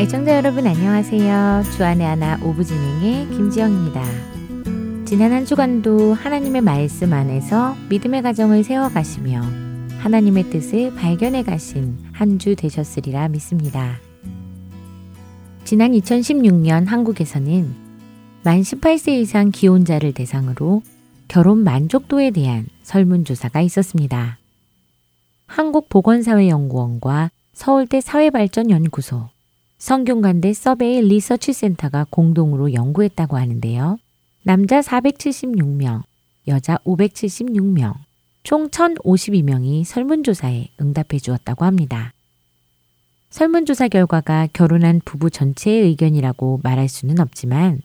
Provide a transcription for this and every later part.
애청자 여러분 안녕하세요. 주안의 하나 오부 진행의 김지영입니다. 지난 한 주간도 하나님의 말씀 안에서 믿음의 가정을 세워가시며 하나님의 뜻을 발견해 가신 한 주 되셨으리라 믿습니다. 지난 2016년 한국에서는 만 18세 이상 기혼자를 대상으로 결혼 만족도에 대한 설문조사가 있었습니다. 한국보건사회연구원과 서울대 사회발전연구소, 성균관대 서베이 리서치 센터가 공동으로 연구했다고 하는데요. 남자 476명, 여자 576명, 총 1,052명이 설문조사에 응답해 주었다고 합니다. 설문조사 결과가 결혼한 부부 전체의 의견이라고 말할 수는 없지만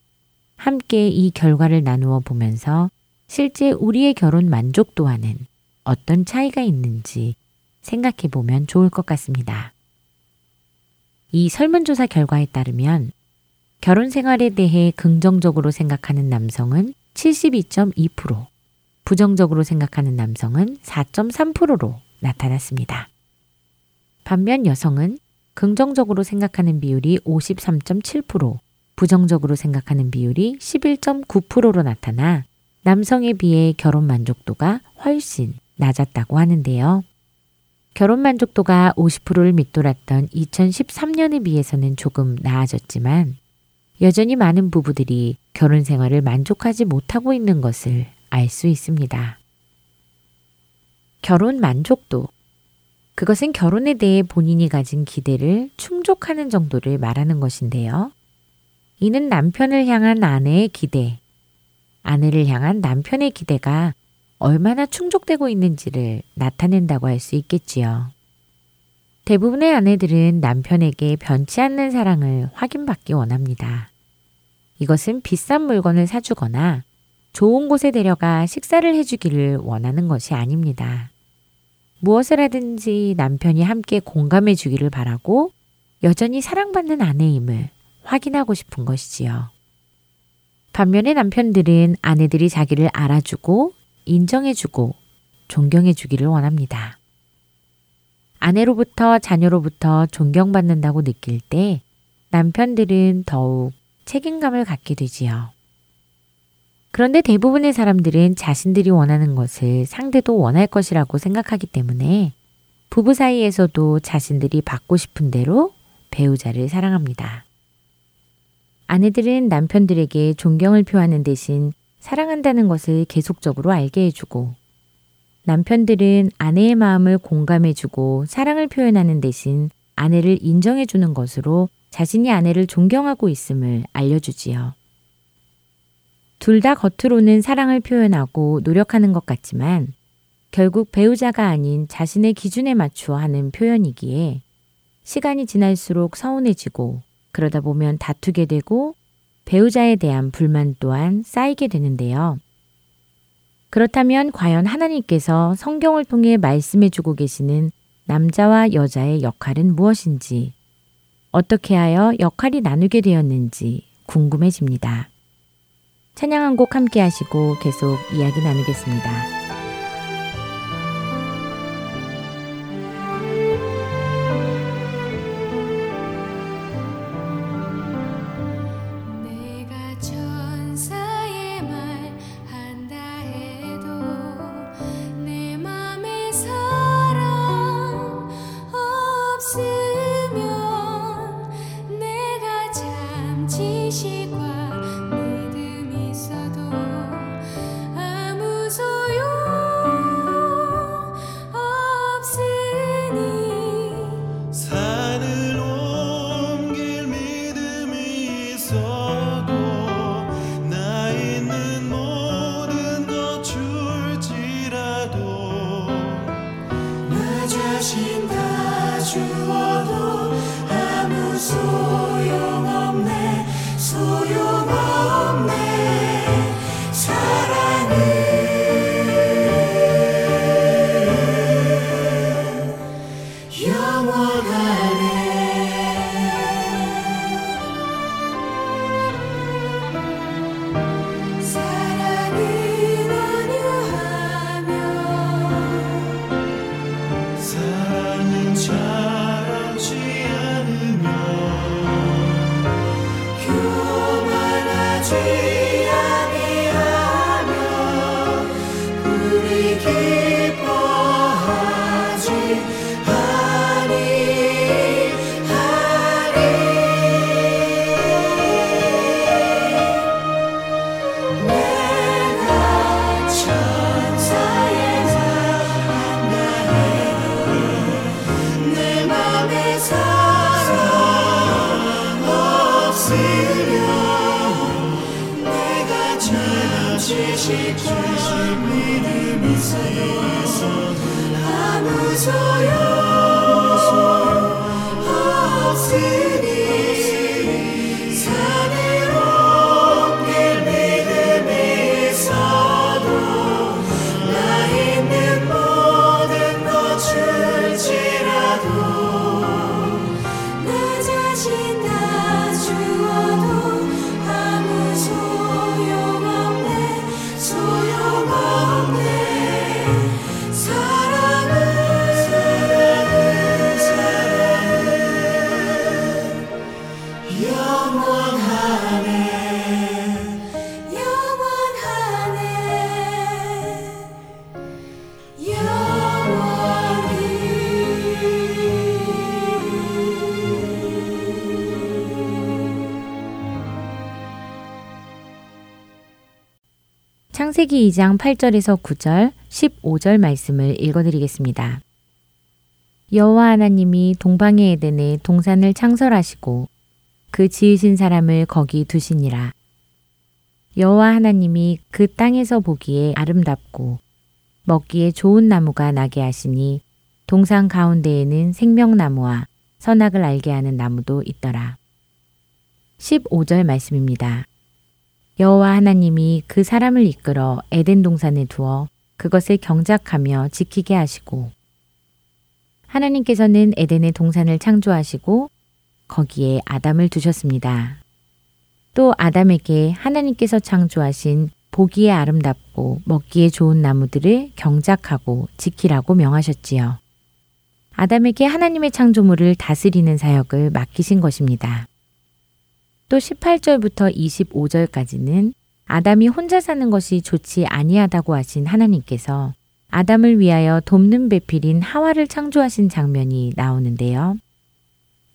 함께 이 결과를 나누어 보면서 실제 우리의 결혼 만족도와는 어떤 차이가 있는지 생각해 보면 좋을 것 같습니다. 이 설문조사 결과에 따르면 결혼 생활에 대해 긍정적으로 생각하는 남성은 72.2%, 부정적으로 생각하는 남성은 4.3%로 나타났습니다. 반면 여성은 긍정적으로 생각하는 비율이 53.7%, 부정적으로 생각하는 비율이 11.9%로 나타나 남성에 비해 결혼 만족도가 훨씬 낮았다고 하는데요. 결혼 만족도가 50%를 밑돌았던 2013년에 비해서는 조금 나아졌지만 여전히 많은 부부들이 결혼 생활을 만족하지 못하고 있는 것을 알 수 있습니다. 결혼 만족도. 그것은 결혼에 대해 본인이 가진 기대를 충족하는 정도를 말하는 것인데요. 이는 남편을 향한 아내의 기대, 아내를 향한 남편의 기대가 얼마나 충족되고 있는지를 나타낸다고 할 수 있겠지요. 대부분의 아내들은 남편에게 변치 않는 사랑을 확인받기 원합니다. 이것은 비싼 물건을 사주거나 좋은 곳에 데려가 식사를 해주기를 원하는 것이 아닙니다. 무엇을 하든지 남편이 함께 공감해 주기를 바라고 여전히 사랑받는 아내임을 확인하고 싶은 것이지요. 반면에 남편들은 아내들이 자기를 알아주고 인정해주고 존경해주기를 원합니다. 아내로부터 자녀로부터 존경받는다고 느낄 때 남편들은 더욱 책임감을 갖게 되지요. 그런데 대부분의 사람들은 자신들이 원하는 것을 상대도 원할 것이라고 생각하기 때문에 부부 사이에서도 자신들이 받고 싶은 대로 배우자를 사랑합니다. 아내들은 남편들에게 존경을 표하는 대신 사랑한다는 것을 계속적으로 알게 해주고 남편들은 아내의 마음을 공감해주고 사랑을 표현하는 대신 아내를 인정해주는 것으로 자신이 아내를 존경하고 있음을 알려주지요. 둘 다 겉으로는 사랑을 표현하고 노력하는 것 같지만 결국 배우자가 아닌 자신의 기준에 맞추어 하는 표현이기에 시간이 지날수록 서운해지고 그러다 보면 다투게 되고 배우자에 대한 불만 또한 쌓이게 되는데요. 그렇다면 과연 하나님께서 성경을 통해 말씀해 주고 계시는 남자와 여자의 역할은 무엇인지, 어떻게 하여 역할이 나누게 되었는지 궁금해집니다. 찬양 한 곡 함께 하시고 계속 이야기 나누겠습니다. 창세기 2장 8절에서 9절, 15절 말씀을 읽어드리겠습니다. 여호와 하나님이 동방의 에덴에 동산을 창설하시고 그 지으신 사람을 거기 두시니라. 여호와 하나님이 그 땅에서 보기에 아름답고 먹기에 좋은 나무가 나게 하시니 동산 가운데에는 생명나무와 선악을 알게 하는 나무도 있더라. 15절 말씀입니다. 여호와 하나님이 그 사람을 이끌어 에덴 동산에 두어 그것을 경작하며 지키게 하시고 하나님께서는 에덴의 동산을 창조하시고 거기에 아담을 두셨습니다. 또 아담에게 하나님께서 창조하신 보기에 아름답고 먹기에 좋은 나무들을 경작하고 지키라고 명하셨지요. 아담에게 하나님의 창조물을 다스리는 사역을 맡기신 것입니다. 또 18절부터 25절까지는 아담이 혼자 사는 것이 좋지 아니하다고 하신 하나님께서 아담을 위하여 돕는 배필인 하와를 창조하신 장면이 나오는데요.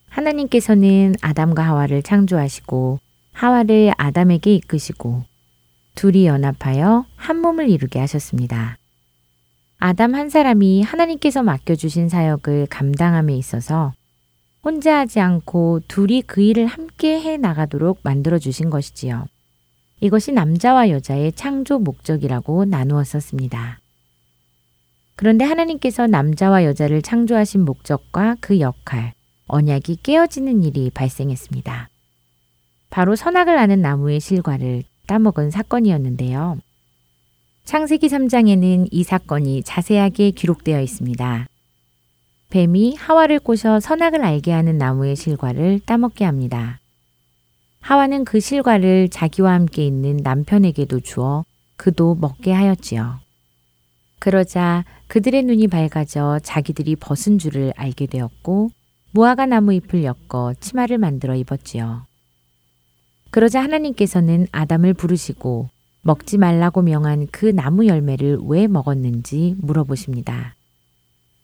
하나님께서는 아담과 하와를 창조하시고 하와를 아담에게 이끄시고 둘이 연합하여 한 몸을 이루게 하셨습니다. 아담 한 사람이 하나님께서 맡겨주신 사역을 감당함에 있어서 혼자 하지 않고 둘이 그 일을 함께 해 나가도록 만들어 주신 것이지요. 이것이 남자와 여자의 창조 목적이라고 나누었었습니다. 그런데 하나님께서 남자와 여자를 창조하신 목적과 그 역할, 언약이 깨어지는 일이 발생했습니다. 바로 선악을 아는 나무의 실과를 따먹은 사건이었는데요. 창세기 3장에는 이 사건이 자세하게 기록되어 있습니다. 뱀이 하와를 꼬셔 선악을 알게 하는 나무의 실과를 따먹게 합니다. 하와는 그 실과를 자기와 함께 있는 남편에게도 주어 그도 먹게 하였지요. 그러자 그들의 눈이 밝아져 자기들이 벗은 줄을 알게 되었고 무화과 나무 잎을 엮어 치마를 만들어 입었지요. 그러자 하나님께서는 아담을 부르시고 먹지 말라고 명한 그 나무 열매를 왜 먹었는지 물어보십니다.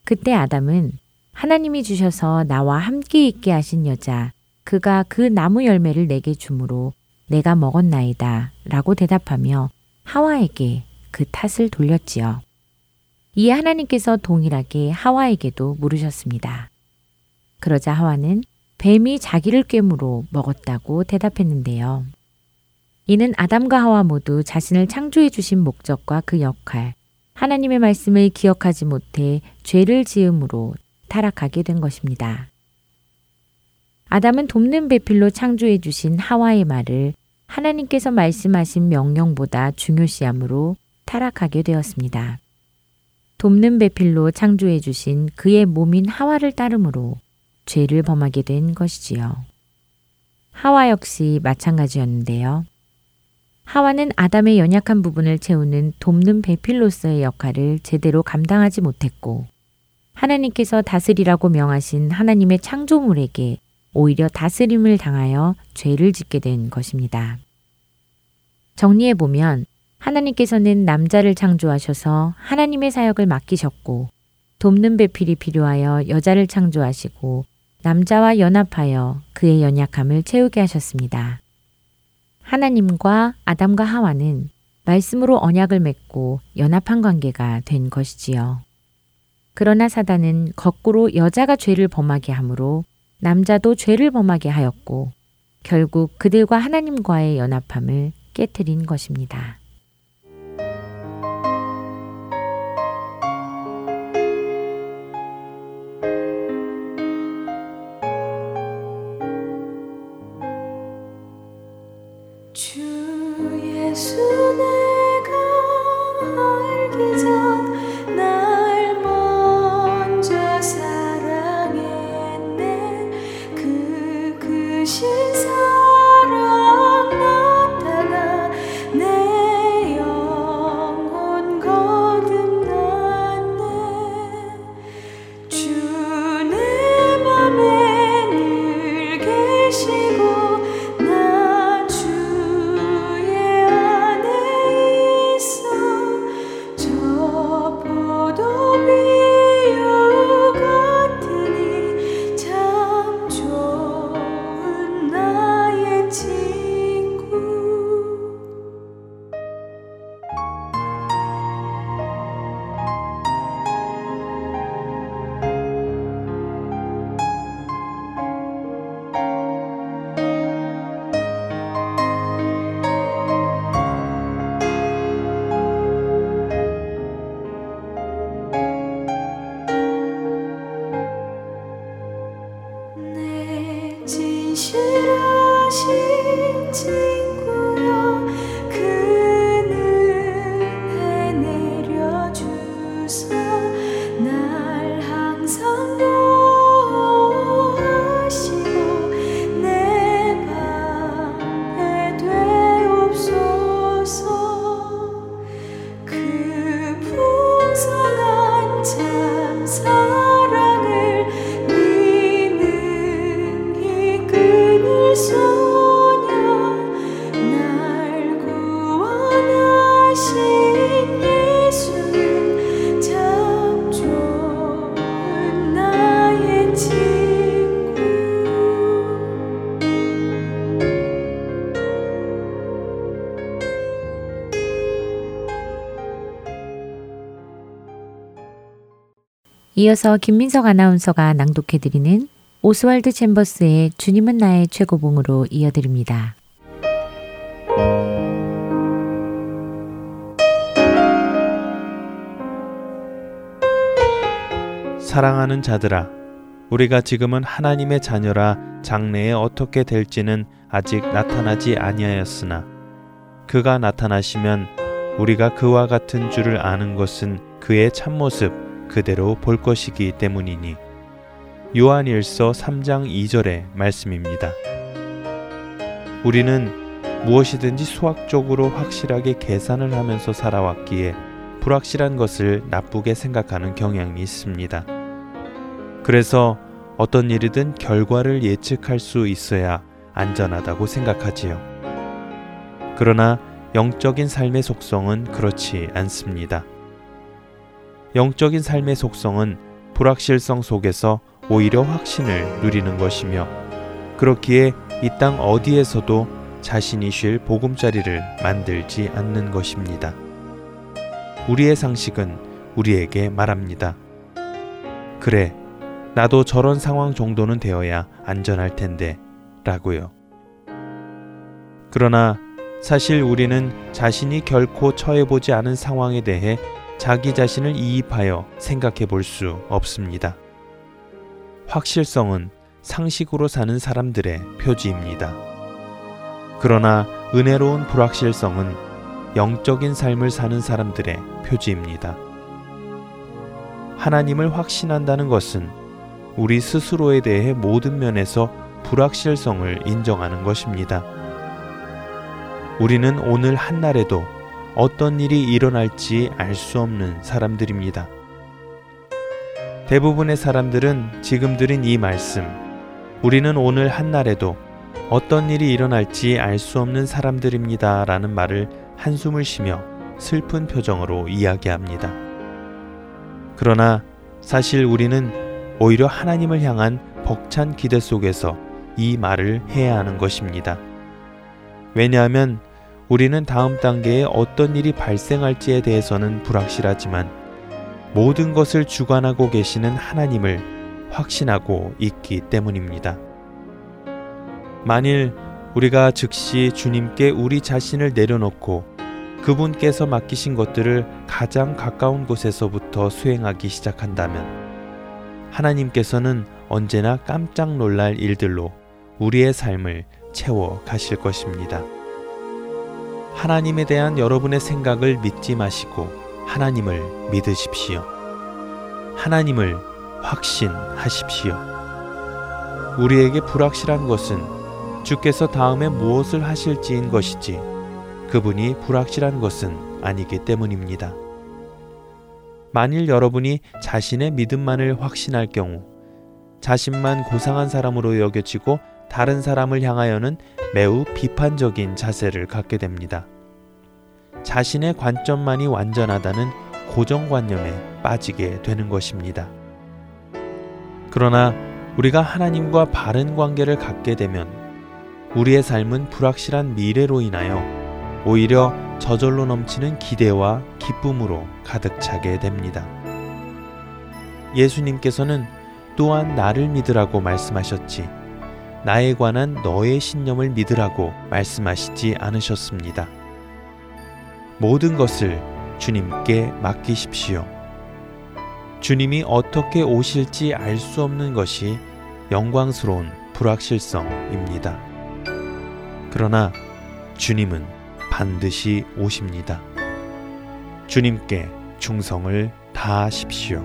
그때 아담은 하나님이 주셔서 나와 함께 있게 하신 여자, 그가 그 나무 열매를 내게 주므로 내가 먹었나이다. 라고 대답하며 하와에게 그 탓을 돌렸지요. 이에 하나님께서 동일하게 하와에게도 물으셨습니다. 그러자 하와는 뱀이 자기를 꿰므로 먹었다고 대답했는데요. 이는 아담과 하와 모두 자신을 창조해 주신 목적과 그 역할, 하나님의 말씀을 기억하지 못해 죄를 지음으로 타락하게 된 것입니다. 아담은 돕는 배필로 창조해 주신 하와의 말을 하나님께서 말씀하신 명령보다 중요시함으로 타락하게 되었습니다. 돕는 배필로 창조해 주신 그의 몸인 하와를 따름으로 죄를 범하게 된 것이지요. 하와 역시 마찬가지였는데요. 하와는 아담의 연약한 부분을 채우는 돕는 배필로서의 역할을 제대로 감당하지 못했고, 하나님께서 다스리라고 명하신 하나님의 창조물에게 오히려 다스림을 당하여 죄를 짓게 된 것입니다. 정리해 보면 하나님께서는 남자를 창조하셔서 하나님의 사역을 맡기셨고 돕는 배필이 필요하여 여자를 창조하시고 남자와 연합하여 그의 연약함을 채우게 하셨습니다. 하나님과 아담과 하와는 말씀으로 언약을 맺고 연합한 관계가 된 것이지요. 그러나 사단은 거꾸로 여자가 죄를 범하게 하므로 남자도 죄를 범하게 하였고 결국 그들과 하나님과의 연합함을 깨뜨린 것입니다. 이어서 김민석 아나운서가 낭독해드리는 오스왈드 챔버스의 주님은 나의 최고봉으로 이어드립니다. 사랑하는 자들아, 우리가 지금은 하나님의 자녀라 장래에 어떻게 될지는 아직 나타나지 아니하였으나 그가 나타나시면 우리가 그와 같은 줄을 아는 것은 그의 참모습 그대로 볼 것이기 때문이니 요한일서 3장 2절의 말씀입니다. 우리는 무엇이든지 수학적으로 확실하게 계산을 하면서 살아왔기에 불확실한 것을 나쁘게 생각하는 경향이 있습니다. 그래서 어떤 일이든 결과를 예측할 수 있어야 안전하다고 생각하지요. 그러나 영적인 삶의 속성은 그렇지 않습니다. 영적인 삶의 속성은 불확실성 속에서 오히려 확신을 누리는 것이며 그렇기에 이 땅 어디에서도 자신이 쉴 보금자리를 만들지 않는 것입니다. 우리의 상식은 우리에게 말합니다. 그래, 나도 저런 상황 정도는 되어야 안전할 텐데, 라고요. 그러나 사실 우리는 자신이 결코 처해보지 않은 상황에 대해 자기 자신을 이입하여 생각해 볼 수 없습니다. 확실성은 상식으로 사는 사람들의 표지입니다. 그러나 은혜로운 불확실성은 영적인 삶을 사는 사람들의 표지입니다. 하나님을 확신한다는 것은 우리 스스로에 대해 모든 면에서 불확실성을 인정하는 것입니다. 우리는 오늘 한날에도 어떤 일이 일어날지 알 수 없는 사람들입니다. 대부분의 사람들은 지금 들은 이 말씀, 우리는 오늘 한날에도 어떤 일이 일어날지 알 수 없는 사람들입니다. 라는 말을 한숨을 쉬며 슬픈 표정으로 이야기합니다. 그러나 사실 우리는 오히려 하나님을 향한 벅찬 기대 속에서 이 말을 해야 하는 것입니다. 왜냐하면 우리는 다음 단계에 어떤 일이 발생할지에 대해서는 불확실하지만 모든 것을 주관하고 계시는 하나님을 확신하고 있기 때문입니다. 만일 우리가 즉시 주님께 우리 자신을 내려놓고 그분께서 맡기신 것들을 가장 가까운 곳에서부터 수행하기 시작한다면 하나님께서는 언제나 깜짝 놀랄 일들로 우리의 삶을 채워 가실 것입니다. 하나님에 대한 여러분의 생각을 믿지 마시고 하나님을 믿으십시오. 하나님을 확신하십시오. 우리에게 불확실한 것은 주께서 다음에 무엇을 하실지인 것이지 그분이 불확실한 것은 아니기 때문입니다. 만일 여러분이 자신의 믿음만을 확신할 경우 자신만 고상한 사람으로 여겨지고 다른 사람을 향하여는 매우 비판적인 자세를 갖게 됩니다. 자신의 관점만이 완전하다는 고정관념에 빠지게 되는 것입니다. 그러나 우리가 하나님과 바른 관계를 갖게 되면 우리의 삶은 불확실한 미래로 인하여 오히려 저절로 넘치는 기대와 기쁨으로 가득 차게 됩니다. 예수님께서는 또한 나를 믿으라고 말씀하셨지 나에 관한 너의 신념을 믿으라고 말씀하시지 않으셨습니다. 모든 것을 주님께 맡기십시오. 주님이 어떻게 오실지 알 수 없는 것이 영광스러운 불확실성입니다. 그러나 주님은 반드시 오십니다. 주님께 충성을 다하십시오.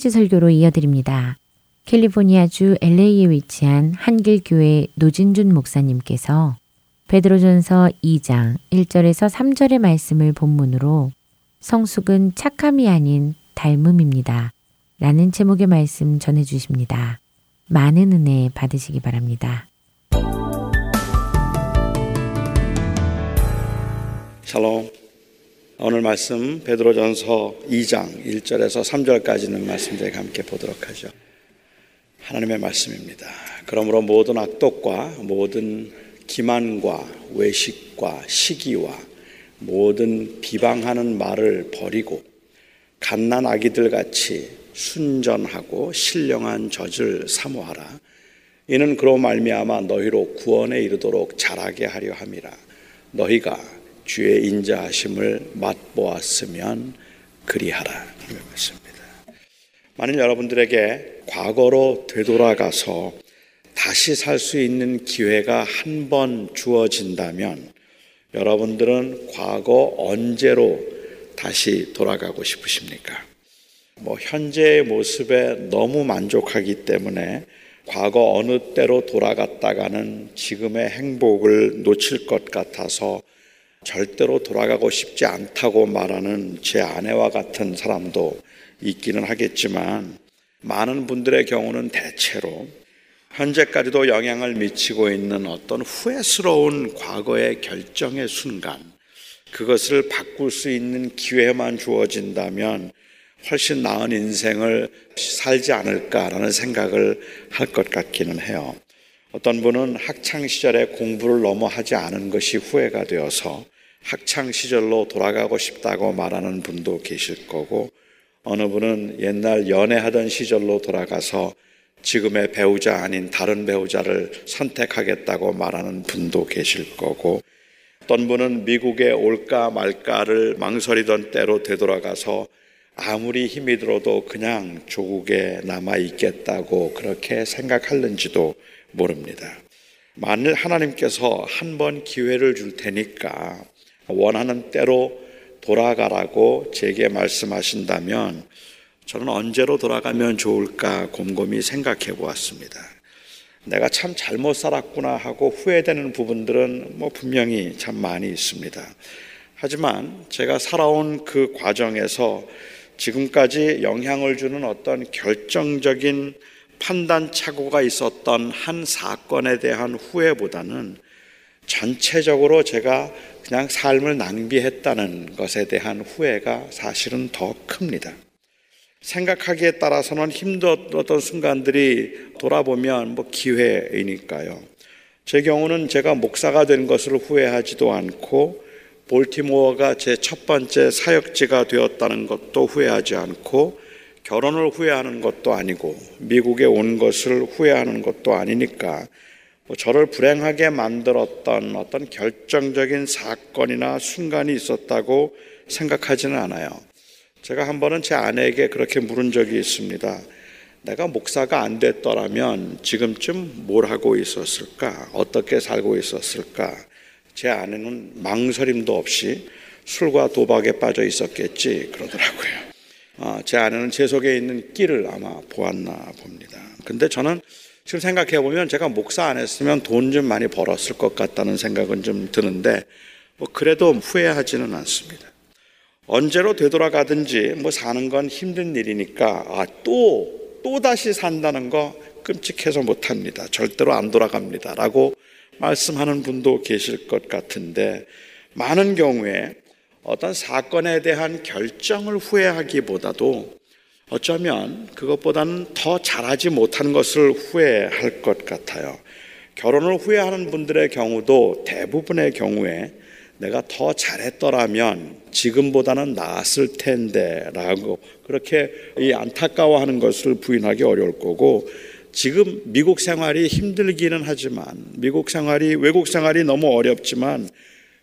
시리즈 설교로 이어드립니다. 캘리포니아주 LA에 위치한 한길교회 노진준 목사님께서 베드로전서 2장 1절에서 3절의 말씀을 본문으로 성숙은 착함이 아닌 닮음입니다. 라는 제목의 말씀 전해 주십니다. 많은 은혜 받으시기 바랍니다. 샬롬. 오늘 말씀 베드로전서 2장 1절에서 3절까지는 말씀 저희가 함께 보도록 하죠. 하나님의 말씀입니다. 그러므로 모든 악독과 모든 기만과 외식과 시기와 모든 비방하는 말을 버리고 갓난 아기들 같이 순전하고 신령한 젖을 사모하라. 이는 그로 말미암아 너희로 구원에 이르도록 자라게 하려 함이라. 너희가 주의 인자하심을 맛보았으면 그리하라. 말씀입니다. 만일 여러분들에게 과거로 되돌아가서 다시 살 수 있는 기회가 한 번 주어진다면 여러분들은 과거 언제로 다시 돌아가고 싶으십니까? 뭐 현재의 모습에 너무 만족하기 때문에 과거 어느 때로 돌아갔다가는 지금의 행복을 놓칠 것 같아서 절대로 돌아가고 싶지 않다고 말하는 제 아내와 같은 사람도 있기는 하겠지만 많은 분들의 경우는 대체로 현재까지도 영향을 미치고 있는 어떤 후회스러운 과거의 결정의 순간 그것을 바꿀 수 있는 기회만 주어진다면 훨씬 나은 인생을 살지 않을까라는 생각을 할 것 같기는 해요. 어떤 분은 학창 시절에 공부를 너무 하지 않은 것이 후회가 되어서 학창 시절로 돌아가고 싶다고 말하는 분도 계실 거고 어느 분은 옛날 연애하던 시절로 돌아가서 지금의 배우자 아닌 다른 배우자를 선택하겠다고 말하는 분도 계실 거고 어떤 분은 미국에 올까 말까를 망설이던 때로 되돌아가서 아무리 힘이 들어도 그냥 조국에 남아 있겠다고 그렇게 생각할는지도 모릅니다. 만일 하나님께서 한 번 기회를 줄 테니까 원하는 때로 돌아가라고 제게 말씀하신다면 저는 언제로 돌아가면 좋을까 곰곰이 생각해 보았습니다. 내가 참 잘못 살았구나 하고 후회되는 부분들은 뭐 분명히 참 많이 있습니다. 하지만 제가 살아온 그 과정에서 지금까지 영향을 주는 어떤 결정적인 판단 착오가 있었던 한 사건에 대한 후회보다는 전체적으로 제가 그냥 삶을 낭비했다는 것에 대한 후회가 사실은 더 큽니다. 생각하기에 따라서는 힘들었던 순간들이 돌아보면 뭐 기회이니까요. 제 경우는 제가 목사가 된 것을 후회하지도 않고 볼티모어가 제 첫 번째 사역지가 되었다는 것도 후회하지 않고 결혼을 후회하는 것도 아니고 미국에 온 것을 후회하는 것도 아니니까 뭐 저를 불행하게 만들었던 어떤 결정적인 사건이나 순간이 있었다고 생각하지는 않아요. 제가 한 번은 제 아내에게 그렇게 물은 적이 있습니다. 내가 목사가 안 됐더라면 지금쯤 뭘 하고 있었을까? 어떻게 살고 있었을까? 제 아내는 망설임도 없이 술과 도박에 빠져 있었겠지 그러더라고요. 아, 제 아내는 제 속에 있는 끼를 아마 보았나 봅니다. 근데 저는 지금 생각해 보면 제가 목사 안 했으면 돈 좀 많이 벌었을 것 같다는 생각은 좀 드는데 뭐 그래도 후회하지는 않습니다. 언제로 되돌아가든지 뭐 사는 건 힘든 일이니까 아, 또, 또 다시 산다는 거 끔찍해서 못합니다. 절대로 안 돌아갑니다. 라고 말씀하는 분도 계실 것 같은데 많은 경우에 어떤 사건에 대한 결정을 후회하기보다도 어쩌면 그것보다는 더 잘하지 못한 것을 후회할 것 같아요. 결혼을 후회하는 분들의 경우도 대부분의 경우에 내가 더 잘했더라면 지금보다는 나았을 텐데 라고 그렇게 이 안타까워하는 것을 부인하기 어려울 거고 지금 미국 생활이 힘들기는 하지만 미국 생활이 외국 생활이 너무 어렵지만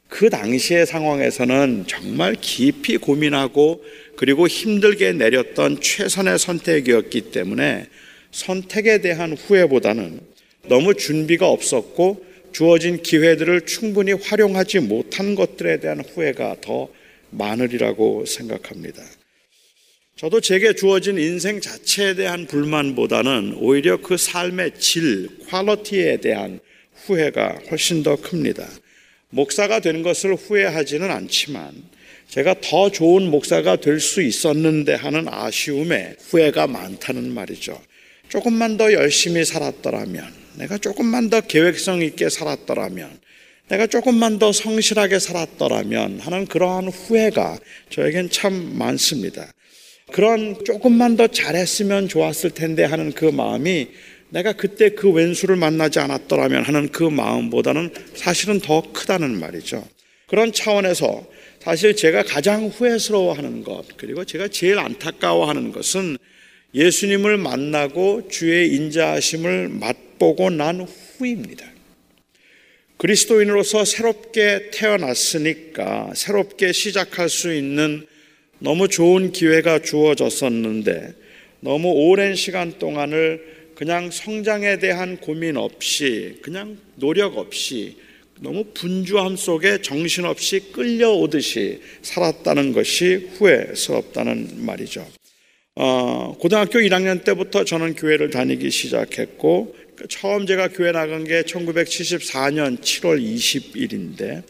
그 당시의 상황에서는 정말 깊이 고민하고 그리고 힘들게 내렸던 최선의 선택이었기 때문에 선택에 대한 후회보다는 너무 준비가 없었고 주어진 기회들을 충분히 활용하지 못한 것들에 대한 후회가 더 많으리라고 생각합니다. 저도 제게 주어진 인생 자체에 대한 불만보다는 오히려 그 삶의 질, 퀄러티에 대한 후회가 훨씬 더 큽니다. 목사가 된 것을 후회하지는 않지만 제가 더 좋은 목사가 될 수 있었는데 하는 아쉬움에 후회가 많다는 말이죠. 조금만 더 열심히 살았더라면, 내가 조금만 더 계획성 있게 살았더라면, 내가 조금만 더 성실하게 살았더라면 하는 그러한 후회가 저에겐 참 많습니다. 그런 조금만 더 잘했으면 좋았을 텐데 하는 그 마음이 내가 그때 그 왼수를 만나지 않았더라면 하는 그 마음보다는 사실은 더 크다는 말이죠. 그런 차원에서 사실 제가 가장 후회스러워하는 것, 그리고 제가 제일 안타까워하는 것은 예수님을 만나고 주의 인자하심을 맛보고 난 후입니다. 그리스도인으로서 새롭게 태어났으니까 새롭게 시작할 수 있는 너무 좋은 기회가 주어졌었는데 너무 오랜 시간 동안을 그냥 성장에 대한 고민 없이 그냥 노력 없이 너무 분주함 속에 정신없이 끌려오듯이 살았다는 것이 후회스럽다는 말이죠. 어, 고등학교 1학년 때부터 저는 교회를 다니기 시작했고 처음 제가 교회 나간 게 1974년 7월 20일인데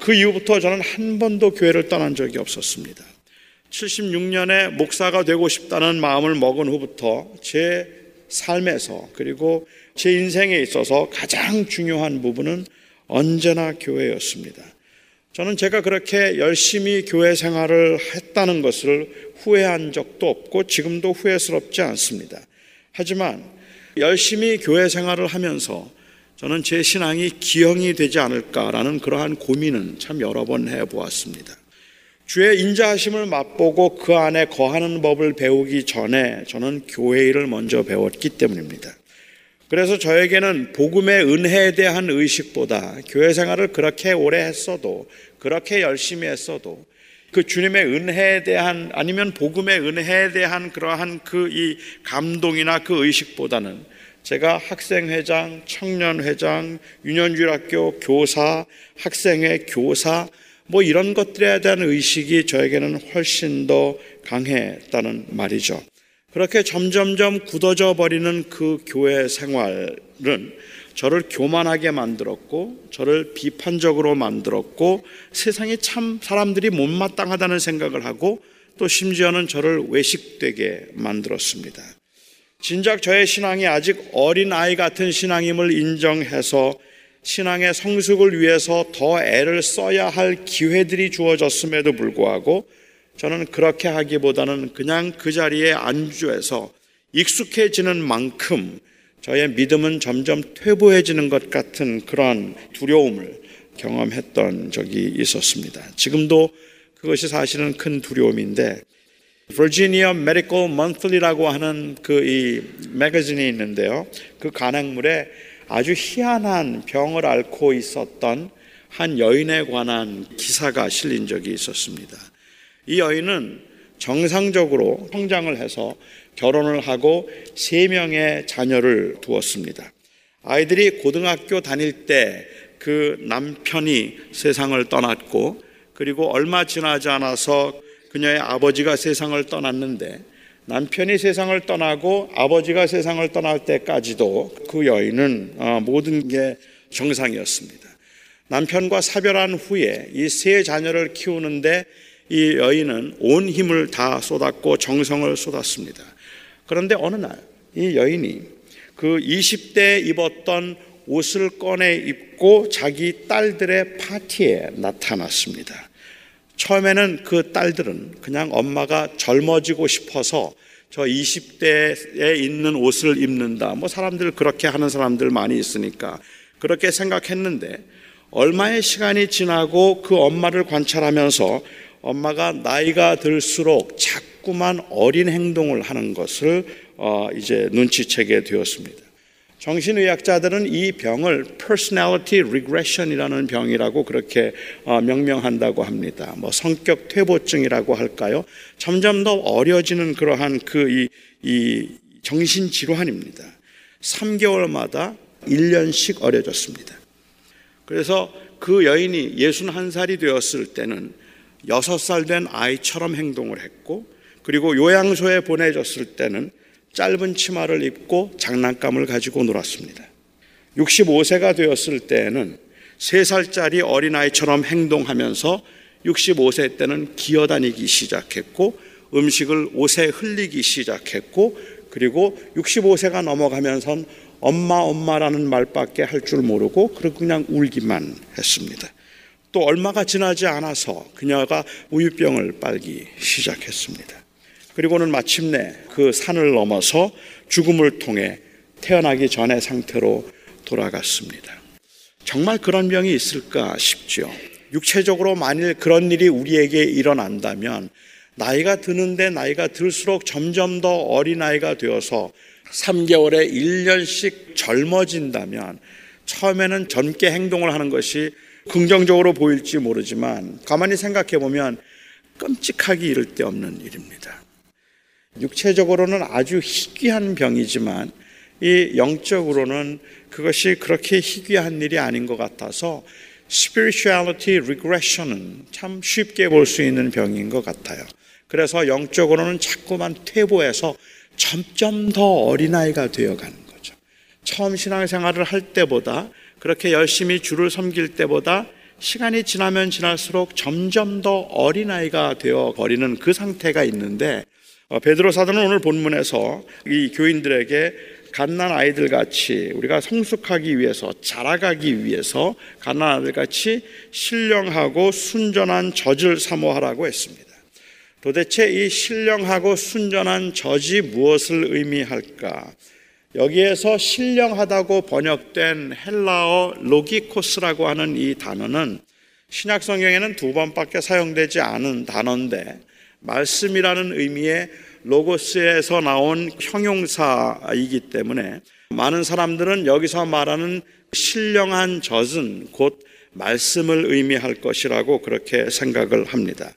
그 이후부터 저는 한 번도 교회를 떠난 적이 없었습니다. 76년에 목사가 되고 싶다는 마음을 먹은 후부터 제 삶에서 그리고 제 인생에 있어서 가장 중요한 부분은 언제나 교회였습니다. 저는 제가 그렇게 열심히 교회 생활을 했다는 것을 후회한 적도 없고 지금도 후회스럽지 않습니다. 하지만 열심히 교회 생활을 하면서 저는 제 신앙이 기형이 되지 않을까라는 그러한 고민은 참 여러 번 해보았습니다. 주의 인자하심을 맛보고 그 안에 거하는 법을 배우기 전에 저는 교회 일을 먼저 배웠기 때문입니다. 그래서 저에게는 복음의 은혜에 대한 의식보다 교회 생활을 그렇게 오래 했어도 그렇게 열심히 했어도 그 주님의 은혜에 대한 아니면 복음의 은혜에 대한 그러한 그 이 감동이나 그 의식보다는 제가 학생회장, 청년회장, 유년주일학교 교사, 학생회 교사 뭐 이런 것들에 대한 의식이 저에게는 훨씬 더 강했다는 말이죠. 그렇게 점점점 굳어져 버리는 그 교회 생활은 저를 교만하게 만들었고, 저를 비판적으로 만들었고, 세상에 참 사람들이 못마땅하다는 생각을 하고, 또 심지어는 저를 외식되게 만들었습니다. 진작 저의 신앙이 아직 어린 아이 같은 신앙임을 인정해서 신앙의 성숙을 위해서 더 애를 써야 할 기회들이 주어졌음에도 불구하고 저는 그렇게 하기보다는 그냥 그 자리에 안주해서 익숙해지는 만큼 저의 믿음은 점점 퇴보해지는 것 같은 그런 두려움을 경험했던 적이 있었습니다. 지금도 그것이 사실은 큰 두려움인데 버지니아 메디컬 먼슬리라고 하는 그 이 매거진이 있는데요. 그 간행물에 아주 희한한 병을 앓고 있었던 한 여인에 관한 기사가 실린 적이 있었습니다. 이 여인은 정상적으로 성장을 해서 결혼을 하고 세 명의 자녀를 두었습니다. 아이들이 고등학교 다닐 때 그 남편이 세상을 떠났고 그리고 얼마 지나지 않아서 그녀의 아버지가 세상을 떠났는데 남편이 세상을 떠나고 아버지가 세상을 떠날 때까지도 그 여인은 어, 모든 게 정상이었습니다. 남편과 사별한 후에 이 세 자녀를 키우는데 이 여인은 온 힘을 다 쏟았고 정성을 쏟았습니다. 그런데 어느 날 이 여인이 그 20대 입었던 옷을 꺼내 입고 자기 딸들의 파티에 나타났습니다. 처음에는 그 딸들은 그냥 엄마가 젊어지고 싶어서 저 20대에 있는 옷을 입는다. 뭐 사람들 그렇게 하는 사람들 많이 있으니까 그렇게 생각했는데 얼마의 시간이 지나고 그 엄마를 관찰하면서 엄마가 나이가 들수록 자꾸만 어린 행동을 하는 것을 어 이제 눈치채게 되었습니다. 정신의학자들은 이 병을 personality regression이라는 병이라고 그렇게 어, 명명한다고 합니다. 뭐 성격 퇴보증이라고 할까요? 점점 더 어려지는 그러한 그이 이 정신 질환입니다. 3개월마다 1년씩 어려졌습니다. 그래서 그 여인이 61살이 되었을 때는 6살 된 아이처럼 행동을 했고 그리고 요양소에 보내졌을 때는 짧은 치마를 입고 장난감을 가지고 놀았습니다. 65세가 되었을 때에는 3살짜리 어린아이처럼 행동하면서 65세 때는 기어다니기 시작했고 음식을 옷에 흘리기 시작했고 그리고 65세가 넘어가면선 엄마 엄마라는 말밖에 할 줄 모르고 그냥 울기만 했습니다. 또 얼마가 지나지 않아서 그녀가 우유병을 빨기 시작했습니다. 그리고는 마침내 그 산을 넘어서 죽음을 통해 태어나기 전의 상태로 돌아갔습니다. 정말 그런 병이 있을까 싶죠. 육체적으로 만일 그런 일이 우리에게 일어난다면 나이가 드는데 나이가 들수록 점점 더 어린아이가 되어서 3개월에 1년씩 젊어진다면 처음에는 젊게 행동을 하는 것이 긍정적으로 보일지 모르지만 가만히 생각해 보면 끔찍하기 이를 데 없는 일입니다. 육체적으로는 아주 희귀한 병이지만 이 영적으로는 그것이 그렇게 희귀한 일이 아닌 것 같아서 spirituality regression은 참 쉽게 볼 수 있는 병인 것 같아요. 그래서 영적으로는 자꾸만 퇴보해서 점점 더 어린아이가 되어가는 거죠. 처음 신앙생활을 할 때보다 그렇게 열심히 주를 섬길 때보다 시간이 지나면 지날수록 점점 더 어린아이가 되어 버리는 그 상태가 있는데 어, 베드로 사도는 오늘 본문에서 이 교인들에게 갓난 아이들 같이 우리가 성숙하기 위해서 자라가기 위해서 갓난 아이들 같이 신령하고 순전한 젖을 사모하라고 했습니다. 도대체 이 신령하고 순전한 젖이 무엇을 의미할까? 여기에서 신령하다고 번역된 헬라어 로기코스라고 하는 이 단어는 신약 성경에는 두 번밖에 사용되지 않은 단어인데 말씀이라는 의미의 로고스에서 나온 형용사이기 때문에 많은 사람들은 여기서 말하는 신령한 젖은 곧 말씀을 의미할 것이라고 그렇게 생각을 합니다.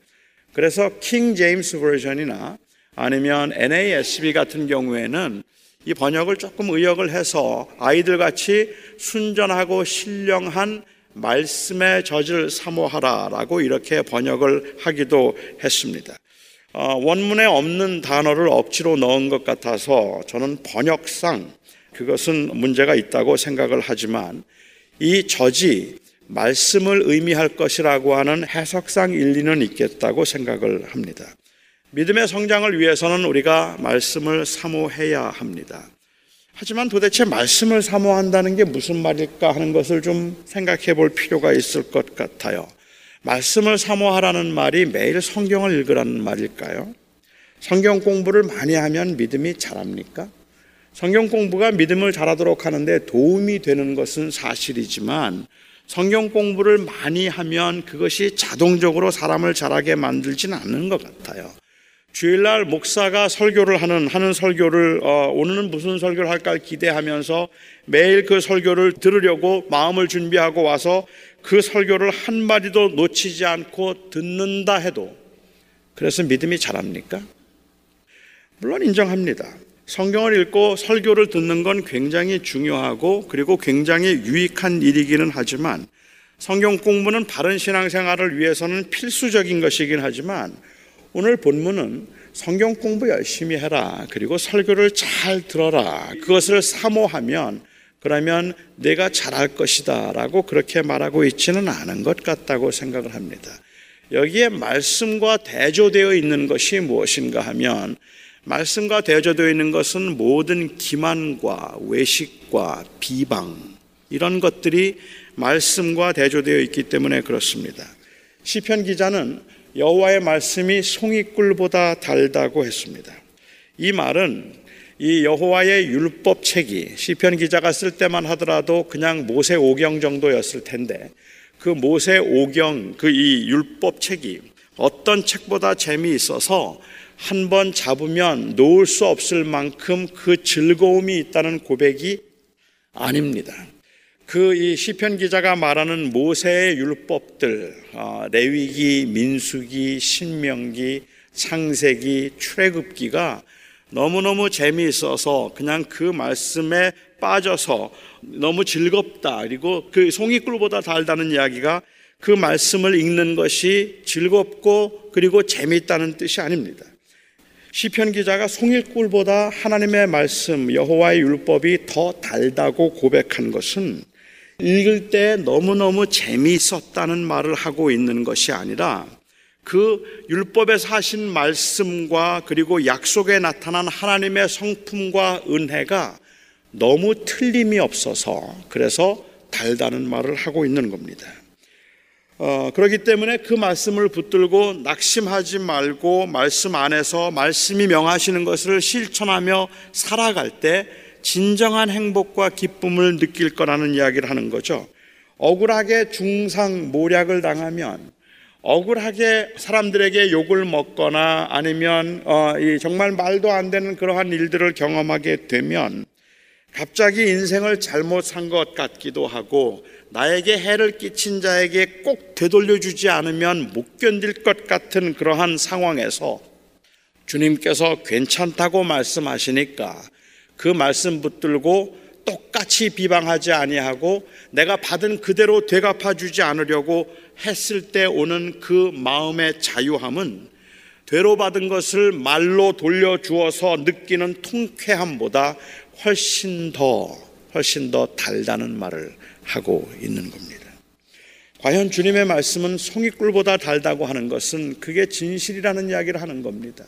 그래서 킹 제임스 버전이나 아니면 NASB 같은 경우에는 이 번역을 조금 의역을 해서 아이들 같이 순전하고 신령한 말씀의 젖을 사모하라라고 이렇게 번역을 하기도 했습니다. 어, 원문에 없는 단어를 억지로 넣은 것 같아서 저는 번역상 그것은 문제가 있다고 생각을 하지만 이 저지 말씀을 의미할 것이라고 하는 해석상 일리는 있겠다고 생각을 합니다. 믿음의 성장을 위해서는 우리가 말씀을 사모해야 합니다. 하지만 도대체 말씀을 사모한다는 게 무슨 말일까 하는 것을 좀 생각해 볼 필요가 있을 것 같아요. 말씀을 사모하라는 말이 매일 성경을 읽으라는 말일까요? 성경 공부를 많이 하면 믿음이 자랍니까? 성경 공부가 믿음을 잘하도록 하는데 도움이 되는 것은 사실이지만 성경 공부를 많이 하면 그것이 자동적으로 사람을 잘하게 만들지는 않는 것 같아요. 주일날 목사가 설교를 하는 하는 설교를 어, 오늘은 무슨 설교를 할까 기대하면서 매일 그 설교를 들으려고 마음을 준비하고 와서 그 설교를 한 마디도 놓치지 않고 듣는다 해도 그래서 믿음이 자랍니까? 물론 인정합니다. 성경을 읽고 설교를 듣는 건 굉장히 중요하고 그리고 굉장히 유익한 일이기는 하지만 성경 공부는 바른 신앙생활을 위해서는 필수적인 것이긴 하지만 오늘 본문은 성경 공부 열심히 해라. 그리고 설교를 잘 들어라. 그것을 사모하면 그러면 내가 잘할 것이다 라고 그렇게 말하고 있지는 않은 것 같다고 생각을 합니다. 여기에 말씀과 대조되어 있는 것이 무엇인가 하면 말씀과 대조되어 있는 것은 모든 기만과 외식과 비방 이런 것들이 말씀과 대조되어 있기 때문에 그렇습니다. 시편 기자는 여호와의 말씀이 송이꿀보다 달다고 했습니다. 이 말은 이 여호와의 율법 책이 시편 기자가 쓸 때만 하더라도 그냥 모세 오경 정도였을 텐데 그 모세 오경 그 이 율법 책이 어떤 책보다 재미있어서 한 번 잡으면 놓을 수 없을 만큼 그 즐거움이 있다는 고백이 아닙니다. 그 이 시편 기자가 말하는 모세의 율법들, 어, 레위기, 민수기, 신명기, 창세기, 출애굽기가 너무너무 재미있어서 그냥 그 말씀에 빠져서 너무 즐겁다. 그리고 그 송이꿀보다 달다는 이야기가 그 말씀을 읽는 것이 즐겁고 그리고 재미있다는 뜻이 아닙니다. 시편 기자가 송이꿀보다 하나님의 말씀 여호와의 율법이 더 달다고 고백한 것은 읽을 때 너무너무 재미있었다는 말을 하고 있는 것이 아니라 그 율법에서 하신 말씀과 그리고 약속에 나타난 하나님의 성품과 은혜가 너무 틀림이 없어서 그래서 달다는 말을 하고 있는 겁니다. 어, 그렇기 때문에 그 말씀을 붙들고 낙심하지 말고 말씀 안에서 말씀이 명하시는 것을 실천하며 살아갈 때 진정한 행복과 기쁨을 느낄 거라는 이야기를 하는 거죠. 억울하게 중상 모략을 당하면 억울하게 사람들에게 욕을 먹거나 아니면 어, 정말 말도 안 되는 그러한 일들을 경험하게 되면 갑자기 인생을 잘못 산 것 같기도 하고 나에게 해를 끼친 자에게 꼭 되돌려주지 않으면 못 견딜 것 같은 그러한 상황에서 주님께서 괜찮다고 말씀하시니까 그 말씀 붙들고 똑같이 비방하지 아니하고 내가 받은 그대로 되갚아 주지 않으려고 했을 때 오는 그 마음의 자유함은 되로 받은 것을 말로 돌려 주어서 느끼는 통쾌함보다 훨씬 더 훨씬 더 달다는 말을 하고 있는 겁니다. 과연 주님의 말씀은 송이꿀보다 달다고 하는 것은 그게 진실이라는 이야기를 하는 겁니다.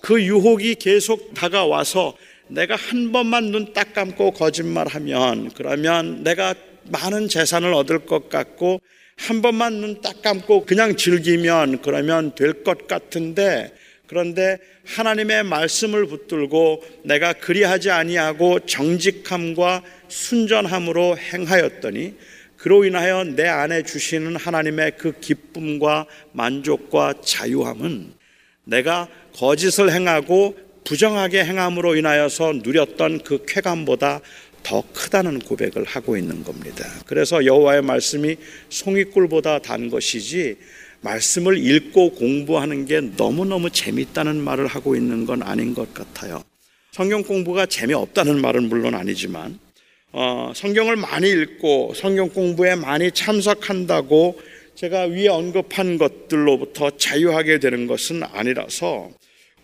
그 유혹이 계속 다가와서 내가 한 번만 눈 딱 감고 거짓말하면 그러면 내가 많은 재산을 얻을 것 같고 한 번만 눈 딱 감고 그냥 즐기면 그러면 될 것 같은데 그런데 하나님의 말씀을 붙들고 내가 그리하지 아니하고 정직함과 순전함으로 행하였더니 그로 인하여 내 안에 주시는 하나님의 그 기쁨과 만족과 자유함은 내가 거짓을 행하고 부정하게 행함으로 인하여서 누렸던 그 쾌감보다 더 크다는 고백을 하고 있는 겁니다. 그래서 여호와의 말씀이 송이꿀보다 단 것이지 말씀을 읽고 공부하는 게 너무너무 재밌다는 말을 하고 있는 건 아닌 것 같아요. 성경 공부가 재미없다는 말은 물론 아니지만 어, 성경을 많이 읽고 성경 공부에 많이 참석한다고 제가 위에 언급한 것들로부터 자유하게 되는 것은 아니라서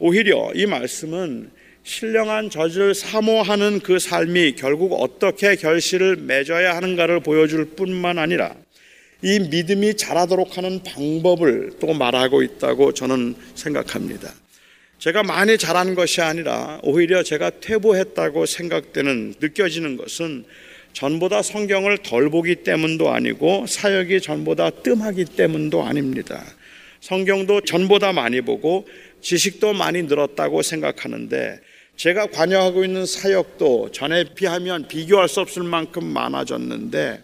오히려 이 말씀은 신령한 저주를 사모하는 그 삶이 결국 어떻게 결실을 맺어야 하는가를 보여줄 뿐만 아니라 이 믿음이 자라도록 하는 방법을 또 말하고 있다고 저는 생각합니다. 제가 많이 자란 것이 아니라 오히려 제가 퇴보했다고 생각되는, 느껴지는 것은 전보다 성경을 덜 보기 때문도 아니고 사역이 전보다 뜸하기 때문도 아닙니다. 성경도 전보다 많이 보고 지식도 많이 늘었다고 생각하는데 제가 관여하고 있는 사역도 전에 비하면 비교할 수 없을 만큼 많아졌는데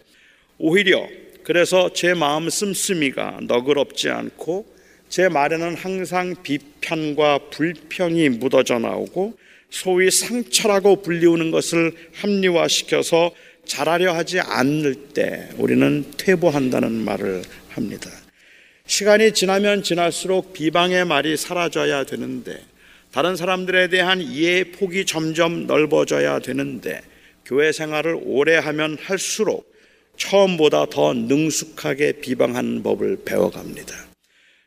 오히려 그래서 제 마음 씀씀이가 너그럽지 않고 제 말에는 항상 비판과 불평이 묻어져 나오고 소위 상처라고 불리우는 것을 합리화시켜서 잘하려 하지 않을 때 우리는 퇴보한다는 말을 합니다. 시간이 지나면 지날수록 비방의 말이 사라져야 되는데 다른 사람들에 대한 이해의 폭이 점점 넓어져야 되는데 교회 생활을 오래 하면 할수록 처음보다 더 능숙하게 비방하는 법을 배워갑니다.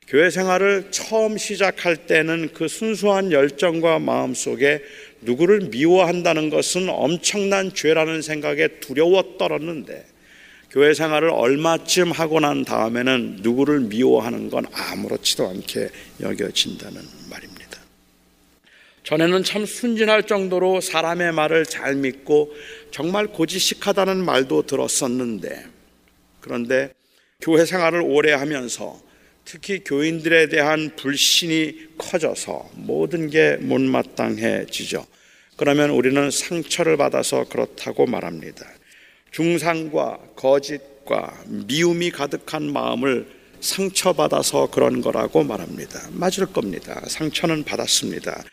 교회 생활을 처음 시작할 때는 그 순수한 열정과 마음 속에 누구를 미워한다는 것은 엄청난 죄라는 생각에 두려워 떨었는데 교회 생활을 얼마쯤 하고 난 다음에는 누구를 미워하는 건 아무렇지도 않게 여겨진다는 말입니다. 전에는 참 순진할 정도로 사람의 말을 잘 믿고 정말 고지식하다는 말도 들었었는데 그런데 교회 생활을 오래 하면서 특히 교인들에 대한 불신이 커져서 모든 게 못마땅해지죠. 그러면 우리는 상처를 받아서 그렇다고 말합니다. 중상과 거짓과 미움이 가득한 마음을 상처받아서 그런 거라고 말합니다. 맞을 겁니다. 상처는 받았습니다.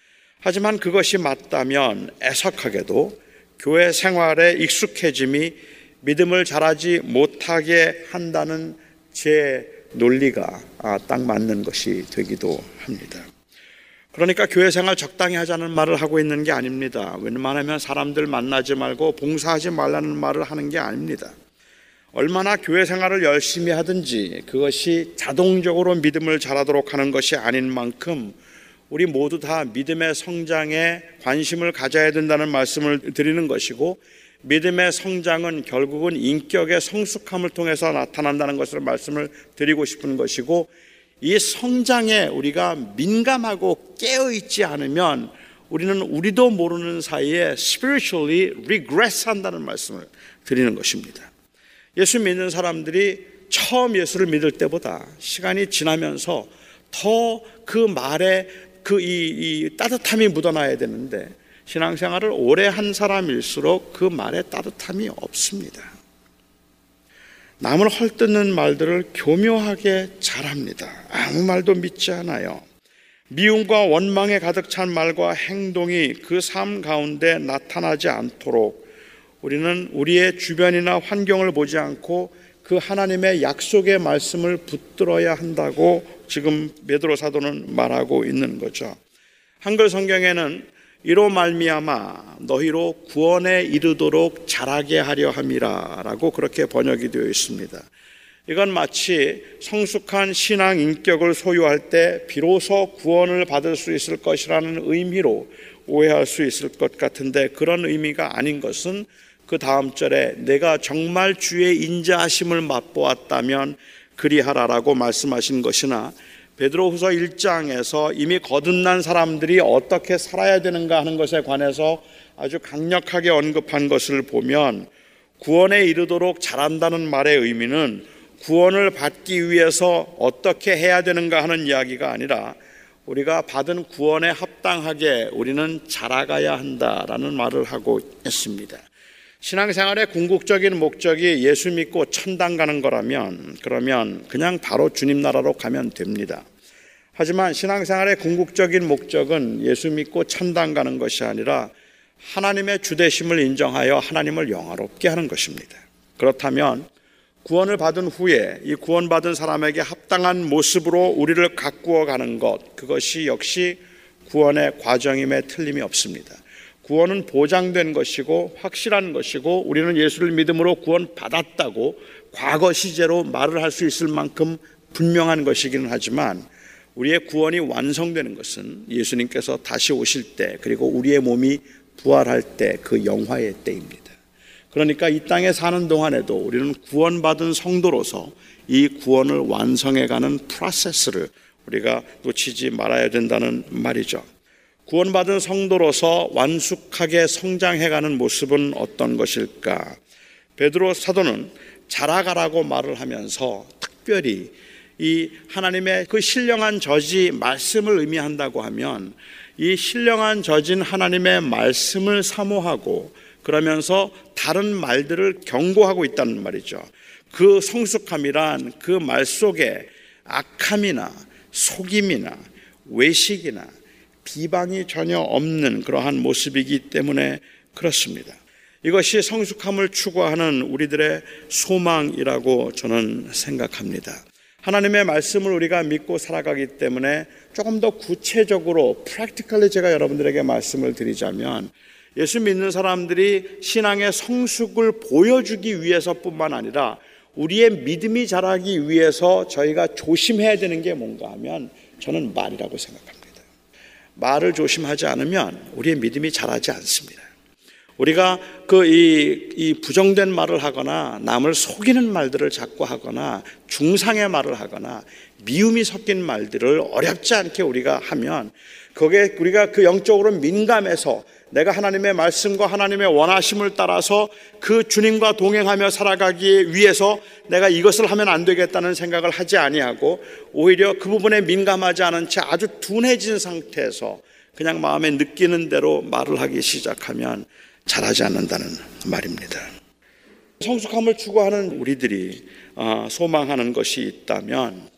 하지만 그것이 맞다면 애석하게도 교회 생활에 익숙해짐이 믿음을 잘하지 못하게 한다는 제 논리가 아, 딱 맞는 것이 되기도 합니다. 그러니까 교회 생활 적당히 하자는 말을 하고 있는 게 아닙니다. 웬만하면 사람들 만나지 말고 봉사하지 말라는 말을 하는 게 아닙니다. 얼마나 교회 생활을 열심히 하든지 그것이 자동적으로 믿음을 잘하도록 하는 것이 아닌 만큼 우리 모두 다 믿음의 성장에 관심을 가져야 된다는 말씀을 드리는 것이고 믿음의 성장은 결국은 인격의 성숙함을 통해서 나타난다는 것을 말씀을 드리고 싶은 것이고 이 성장에 우리가 민감하고 깨어 있지 않으면 우리는 우리도 모르는 사이에 spiritually regress 한다는 말씀을 드리는 것입니다. 예수 믿는 사람들이 처음 예수를 믿을 때보다 시간이 지나면서 더 그 말에 그 이 이 따뜻함이 묻어나야 되는데 신앙생활을 오래 한 사람일수록 그 말에 따뜻함이 없습니다. 남을 헐뜯는 말들을 교묘하게 잘합니다. 아무 말도 믿지 않아요. 미움과 원망에 가득 찬 말과 행동이 그 삶 가운데 나타나지 않도록 우리는 우리의 주변이나 환경을 보지 않고 그 하나님의 약속의 말씀을 붙들어야 한다고 지금 베드로 사도는 말하고 있는 거죠. 한글 성경에는 이로 말미암아 너희로 구원에 이르도록 자라게 하려 함이라라고 그렇게 번역이 되어 있습니다. 이건 마치 성숙한 신앙 인격을 소유할 때 비로소 구원을 받을 수 있을 것이라는 의미로 오해할 수 있을 것 같은데 그런 의미가 아닌 것은 그 다음 절에 내가 정말 주의 인자하심을 맛보았다면 그리하라라고 말씀하신 것이나 베드로후서 1장에서 이미 거듭난 사람들이 어떻게 살아야 되는가 하는 것에 관해서 아주 강력하게 언급한 것을 보면 구원에 이르도록 잘한다는 말의 의미는 구원을 받기 위해서 어떻게 해야 되는가 하는 이야기가 아니라 우리가 받은 구원에 합당하게 우리는 자라가야 한다라는 말을 하고 있습니다. 신앙생활의 궁극적인 목적이 예수 믿고 천당 가는 거라면 그러면 그냥 바로 주님 나라로 가면 됩니다. 하지만 신앙생활의 궁극적인 목적은 예수 믿고 천당 가는 것이 아니라 하나님의 주대심을 인정하여 하나님을 영화롭게 하는 것입니다. 그렇다면 구원을 받은 후에 이 구원받은 사람에게 합당한 모습으로 우리를 가꾸어 가는 것, 그것이 역시 구원의 과정임에 틀림이 없습니다. 구원은 보장된 것이고 확실한 것이고 우리는 예수를 믿음으로 구원받았다고 과거 시제로 말을 할 수 있을 만큼 분명한 것이기는 하지만 우리의 구원이 완성되는 것은 예수님께서 다시 오실 때 그리고 우리의 몸이 부활할 때 그 영화의 때입니다. 그러니까 이 땅에 사는 동안에도 우리는 구원받은 성도로서 이 구원을 완성해가는 프로세스를 우리가 놓치지 말아야 된다는 말이죠. 구원받은 성도로서 완숙하게 성장해가는 모습은 어떤 것일까? 베드로 사도는 자라가라고 말을 하면서 특별히 이 하나님의 그 신령한 저지 말씀을 의미한다고 하면 이 신령한 저진 하나님의 말씀을 사모하고 그러면서 다른 말들을 경고하고 있다는 말이죠. 그 성숙함이란 그 말 속에 악함이나 속임이나 외식이나 비방이 전혀 없는 그러한 모습이기 때문에 그렇습니다. 이것이 성숙함을 추구하는 우리들의 소망이라고 저는 생각합니다. 하나님의 말씀을 우리가 믿고 살아가기 때문에 조금 더 구체적으로 프랙티컬리 제가 여러분들에게 말씀을 드리자면 예수 믿는 사람들이 신앙의 성숙을 보여주기 위해서뿐만 아니라 우리의 믿음이 자라기 위해서 저희가 조심해야 되는 게 뭔가 하면 저는 말이라고 생각합니다. 말을 조심하지 않으면 우리의 믿음이 자라지 않습니다. 우리가 그 이 이 부정된 말을 하거나 남을 속이는 말들을 자꾸 하거나 중상의 말을 하거나 미움이 섞인 말들을 어렵지 않게 우리가 하면 그게 우리가 그 영적으로 민감해서 내가 하나님의 말씀과 하나님의 원하심을 따라서 그 주님과 동행하며 살아가기 위해서 내가 이것을 하면 안 되겠다는 생각을 하지 아니하고 오히려 그 부분에 민감하지 않은 채 아주 둔해진 상태에서 그냥 마음에 느끼는 대로 말을 하기 시작하면 잘하지 않는다는 말입니다. 성숙함을 추구하는 우리들이 어, 소망하는 것이 있다면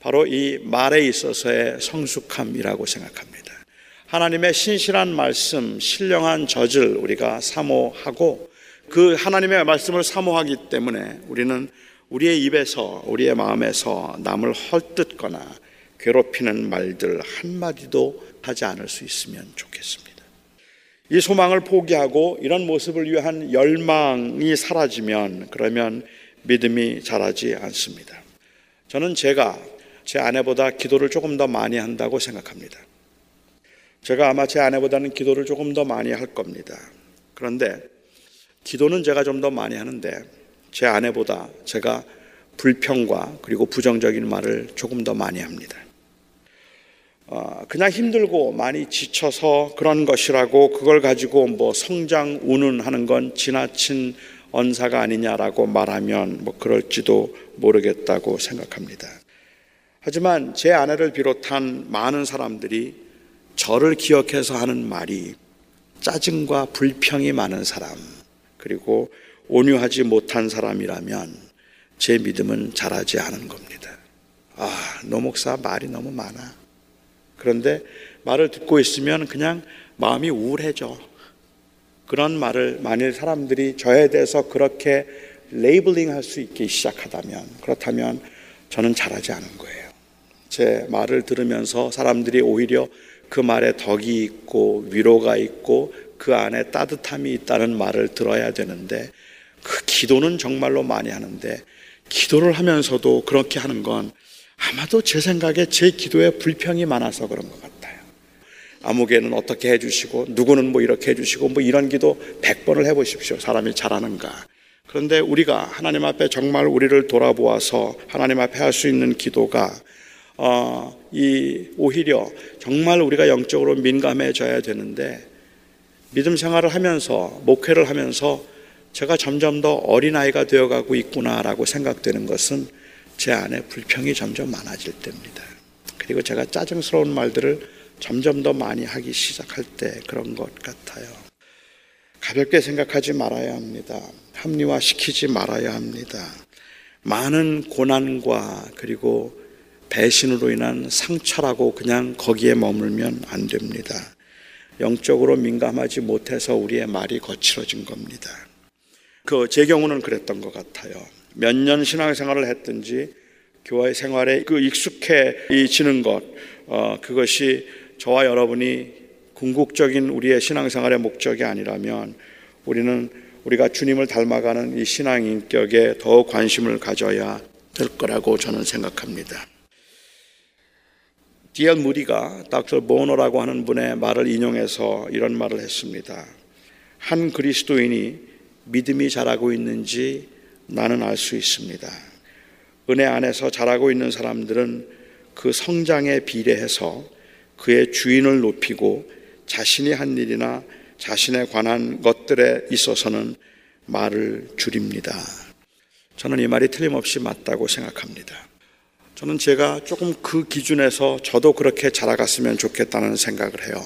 바로 이 말에 있어서의 성숙함이라고 생각합니다. 하나님의 신실한 말씀, 신령한 젖을 우리가 사모하고 그 하나님의 말씀을 사모하기 때문에 우리는 우리의 입에서 우리의 마음에서 남을 헐뜯거나 괴롭히는 말들 한마디도 하지 않을 수 있으면 좋겠습니다. 이 소망을 포기하고 이런 모습을 위한 열망이 사라지면 그러면 믿음이 자라지 않습니다. 저는 제가 제 아내보다 기도를 조금 더 많이 한다고 생각합니다. 제가 아마 제 아내보다는 기도를 조금 더 많이 할 겁니다. 그런데 기도는 제가 좀 더 많이 하는데 제 아내보다 제가 불평과 그리고 부정적인 말을 조금 더 많이 합니다. 어, 그냥 힘들고 많이 지쳐서 그런 것이라고 그걸 가지고 뭐 성장 운운하는 건 지나친 언사가 아니냐라고 말하면 뭐 그럴지도 모르겠다고 생각합니다. 하지만 제 아내를 비롯한 많은 사람들이 저를 기억해서 하는 말이 짜증과 불평이 많은 사람, 그리고 온유하지 못한 사람이라면 제 믿음은 자라지 않은 겁니다. 아, 노목사 말이 너무 많아. 그런데 말을 듣고 있으면 그냥 마음이 우울해져. 그런 말을 만일 사람들이 저에 대해서 그렇게 레이블링 할 수 있게 시작하다면, 그렇다면 저는 잘하지 않은 거예요. 제 말을 들으면서 사람들이 오히려 그 말에 덕이 있고 위로가 있고 그 안에 따뜻함이 있다는 말을 들어야 되는데 그 기도는 정말로 많이 하는데 기도를 하면서도 그렇게 하는 건 아마도 제 생각에 제 기도에 불평이 많아서 그런 것 같아요. 아무개는 어떻게 해주시고 누구는 뭐 이렇게 해주시고 뭐 이런 기도 100번을 해보십시오. 사람이 잘하는가. 그런데 우리가 하나님 앞에 정말 우리를 돌아보아서 하나님 앞에 할 수 있는 기도가 어, 이 오히려 정말 우리가 영적으로 민감해져야 되는데 믿음 생활을 하면서 목회를 하면서 제가 점점 더 어린아이가 되어가고 있구나라고 생각되는 것은 제 안에 불평이 점점 많아질 때입니다. 그리고 제가 짜증스러운 말들을 점점 더 많이 하기 시작할 때 그런 것 같아요. 가볍게 생각하지 말아야 합니다. 합리화시키지 말아야 합니다. 많은 고난과 그리고 배신으로 인한 상처라고 그냥 거기에 머물면 안 됩니다. 영적으로 민감하지 못해서 우리의 말이 거칠어진 겁니다. 그 제 경우는 그랬던 것 같아요. 몇 년 신앙생활을 했든지 교회 생활에 그 익숙해지는 것 어, 그것이 저와 여러분이 궁극적인 우리의 신앙생활의 목적이 아니라면 우리는 우리가 주님을 닮아가는 이 신앙 인격에 더 관심을 가져야 될 거라고 저는 생각합니다. 디엘 무디가 닥터 보너라고 하는 분의 말을 인용해서 이런 말을 했습니다. 한 그리스도인이 믿음이 자라고 있는지 나는 알 수 있습니다. 은혜 안에서 자라고 있는 사람들은 그 성장에 비례해서 그의 주인을 높이고 자신이 한 일이나 자신에 관한 것들에 있어서는 말을 줄입니다. 저는 이 말이 틀림없이 맞다고 생각합니다. 저는 제가 조금 그 기준에서 저도 그렇게 자라갔으면 좋겠다는 생각을 해요.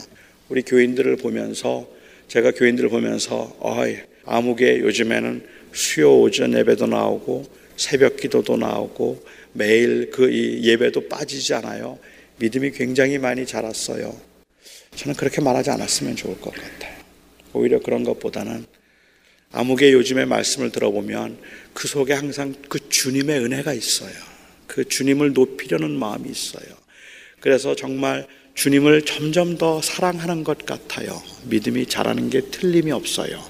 우리 교인들을 보면서 제가 교인들을 보면서 어이 아무개 요즘에는 수요 오전 예배도 나오고 새벽 기도도 나오고 매일 그 예배도 빠지지 않아요. 믿음이 굉장히 많이 자랐어요. 저는 그렇게 말하지 않았으면 좋을 것 같아요. 오히려 그런 것보다는 아무개 요즘의 말씀을 들어보면 그 속에 항상 그 주님의 은혜가 있어요. 그 주님을 높이려는 마음이 있어요. 그래서 정말 주님을 점점 더 사랑하는 것 같아요. 믿음이 자라는 게 틀림이 없어요.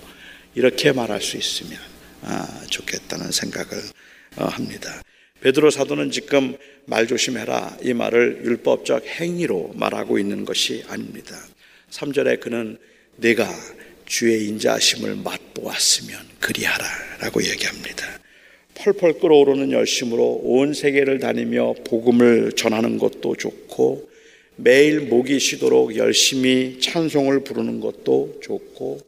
이렇게 말할 수 있으면 아, 좋겠다는 생각을 어, 합니다. 베드로 사도는 지금 말 조심해라 이 말을 율법적 행위로 말하고 있는 것이 아닙니다. 3절에 그는 내가 주의 인자하심을 맛보았으면 그리하라라고 얘기합니다. 펄펄 끓어오르는 열심으로 온 세계를 다니며 복음을 전하는 것도 좋고 매일 목이 쉬도록 열심히 찬송을 부르는 것도 좋고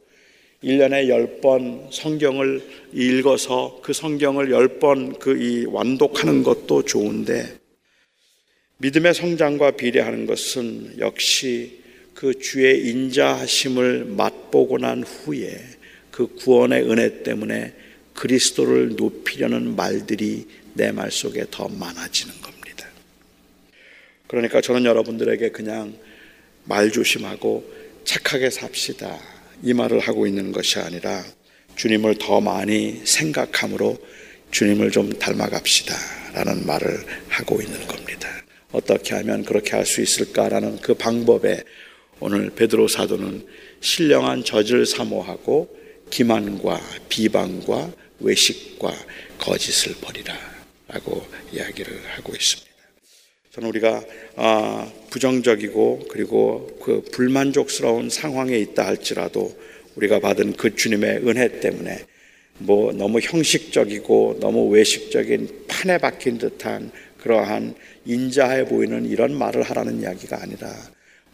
1년에 10번 성경을 읽어서 그 성경을 10번 그 이 완독하는 것도 좋은데 믿음의 성장과 비례하는 것은 역시 그 주의 인자하심을 맛보고 난 후에 그 구원의 은혜 때문에 그리스도를 높이려는 말들이 내 말 속에 더 많아지는 겁니다. 그러니까 저는 여러분들에게 그냥 말 조심하고 착하게 삽시다. 이 말을 하고 있는 것이 아니라 주님을 더 많이 생각함으로 주님을 좀 닮아갑시다. 라는 말을 하고 있는 겁니다. 어떻게 하면 그렇게 할 수 있을까라는 그 방법에 오늘 베드로 사도는 신령한 젖을 사모하고 기만과 비방과 외식과 거짓을 버리라 라고 이야기를 하고 있습니다. 저는 우리가 아, 부정적이고 그리고 그 불만족스러운 상황에 있다 할지라도 우리가 받은 그 주님의 은혜 때문에 뭐 너무 형식적이고 너무 외식적인 판에 박힌 듯한 그러한 인자해 보이는 이런 말을 하라는 이야기가 아니라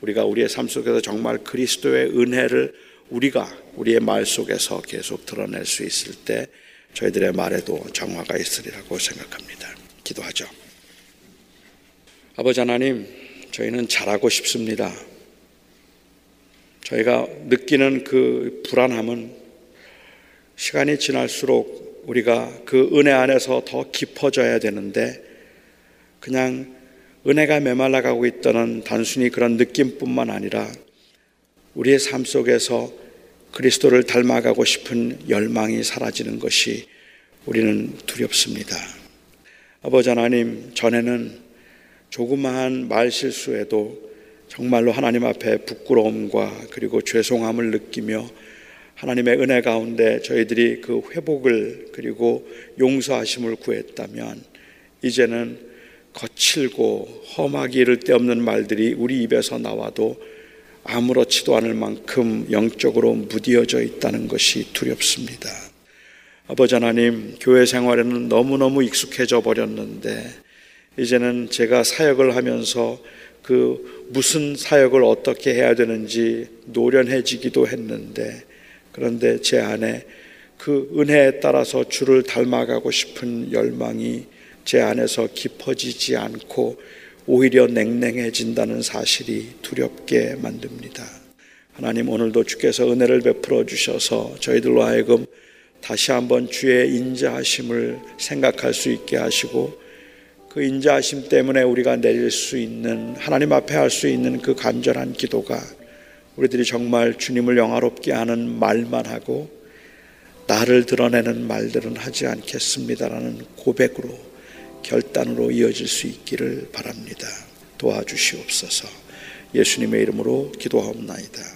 우리가 우리의 삶 속에서 정말 그리스도의 은혜를 우리가 우리의 말 속에서 계속 드러낼 수 있을 때 저희들의 말에도 정화가 있으리라고 생각합니다. 기도하죠. 아버지 하나님, 저희는 잘하고 싶습니다. 저희가 느끼는 그 불안함은 시간이 지날수록 우리가 그 은혜 안에서 더 깊어져야 되는데 그냥 은혜가 메말라 가고 있다는 단순히 그런 느낌뿐만 아니라 우리의 삶 속에서 그리스도를 닮아가고 싶은 열망이 사라지는 것이 우리는 두렵습니다. 아버지 하나님, 전에는 조그마한 말 실수에도 정말로 하나님 앞에 부끄러움과 그리고 죄송함을 느끼며 하나님의 은혜 가운데 저희들이 그 회복을 그리고 용서하심을 구했다면 이제는 거칠고 험하기 이를 데 없는 말들이 우리 입에서 나와도 아무렇지도 않을 만큼 영적으로 무디어져 있다는 것이 두렵습니다. 아버지 하나님, 교회 생활에는 너무너무 익숙해져 버렸는데, 이제는 제가 사역을 하면서 그 무슨 사역을 어떻게 해야 되는지 노련해지기도 했는데, 그런데 제 안에 그 은혜에 따라서 주를 닮아가고 싶은 열망이 제 안에서 깊어지지 않고 오히려 냉랭해진다는 사실이 두렵게 만듭니다. 하나님 오늘도 주께서 은혜를 베풀어 주셔서 저희들로 하여금 다시 한번 주의 인자하심을 생각할 수 있게 하시고 그 인자하심 때문에 우리가 내릴 수 있는 하나님 앞에 할 수 있는 그 간절한 기도가 우리들이 정말 주님을 영화롭게 하는 말만 하고 나를 드러내는 말들은 하지 않겠습니다라는 고백으로 결단으로 이어질 수 있기를 바랍니다. 도와주시옵소서. 예수님의 이름으로 기도하옵나이다.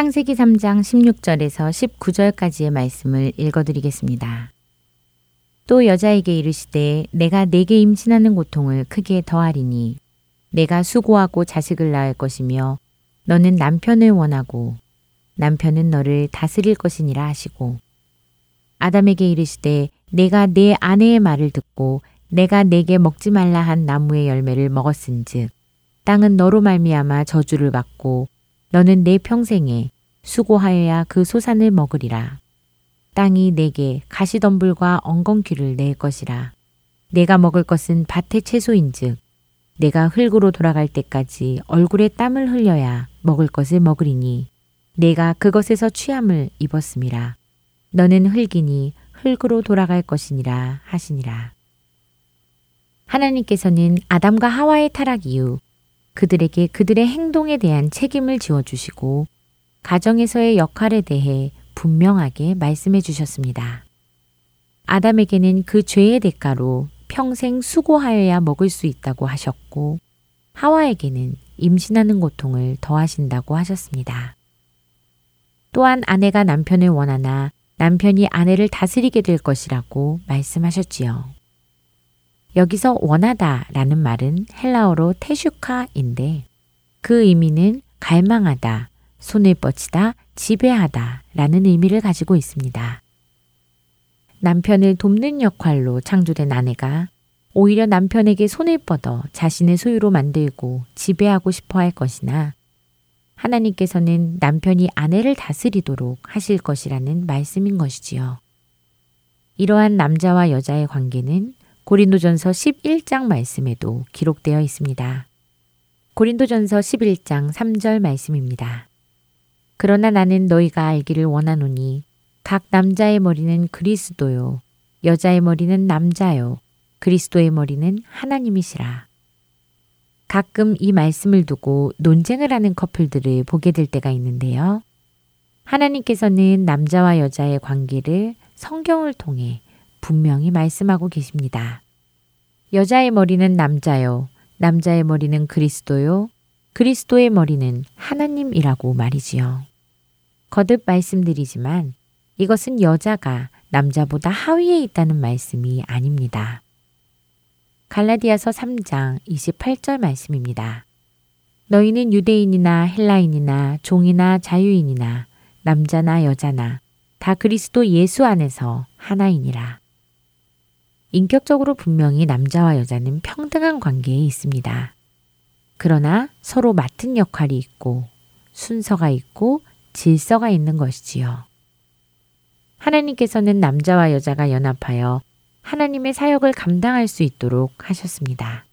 창세기 3장 16절에서 19절까지의 말씀을 읽어드리겠습니다. 또 여자에게 이르시되 내가 내게 임신하는 고통을 크게 더하리니 내가 수고하고 자식을 낳을 것이며 너는 남편을 원하고 남편은 너를 다스릴 것이니라 하시고 아담에게 이르시되 내가 내 아내의 말을 듣고 내가 내게 먹지 말라 한 나무의 열매를 먹었은즉 땅은 너로 말미암아 저주를 받고 너는 내 평생에 수고하여야 그 소산을 먹으리라. 땅이 내게 가시덤불과 엉겅퀴를 낼 것이라. 내가 먹을 것은 밭의 채소인즉 내가 흙으로 돌아갈 때까지 얼굴에 땀을 흘려야 먹을 것을 먹으리니 내가 그것에서 취함을 입었음이라. 너는 흙이니 흙으로 돌아갈 것이니라 하시니라. 하나님께서는 아담과 하와의 타락 이후 그들에게 그들의 행동에 대한 책임을 지어주시고 가정에서의 역할에 대해 분명하게 말씀해 주셨습니다. 아담에게는 그 죄의 대가로 평생 수고하여야 먹을 수 있다고 하셨고 하와에게는 임신하는 고통을 더하신다고 하셨습니다. 또한 아내가 남편을 원하나 남편이 아내를 다스리게 될 것이라고 말씀하셨지요. 여기서 원하다 라는 말은 헬라어로 테슈카인데 그 의미는 갈망하다, 손을 뻗치다, 지배하다 라는 의미를 가지고 있습니다. 남편을 돕는 역할로 창조된 아내가 오히려 남편에게 손을 뻗어 자신의 소유로 만들고 지배하고 싶어 할 것이나 하나님께서는 남편이 아내를 다스리도록 하실 것이라는 말씀인 것이지요. 이러한 남자와 여자의 관계는 고린도전서 11장 말씀에도 기록되어 있습니다. 고린도전서 11장 3절 말씀입니다. 그러나 나는 너희가 알기를 원하노니 각 남자의 머리는 그리스도요 여자의 머리는 남자요 그리스도의 머리는 하나님이시라. 가끔 이 말씀을 두고 논쟁을 하는 커플들을 보게 될 때가 있는데요. 하나님께서는 남자와 여자의 관계를 성경을 통해 분명히 말씀하고 계십니다. 여자의 머리는 남자요, 남자의 머리는 그리스도요, 그리스도의 머리는 하나님이라고 말이지요. 거듭 말씀드리지만 이것은 여자가 남자보다 하위에 있다는 말씀이 아닙니다. 갈라디아서 3장 28절 말씀입니다. 너희는 유대인이나 헬라인이나 종이나 자유인이나 남자나 여자나 다 그리스도 예수 안에서 하나이니라. 인격적으로 분명히 남자와 여자는 평등한 관계에 있습니다. 그러나 서로 맡은 역할이 있고 순서가 있고 질서가 있는 것이지요. 하나님께서는 남자와 여자가 연합하여 하나님의 사역을 감당할 수 있도록 하셨습니다.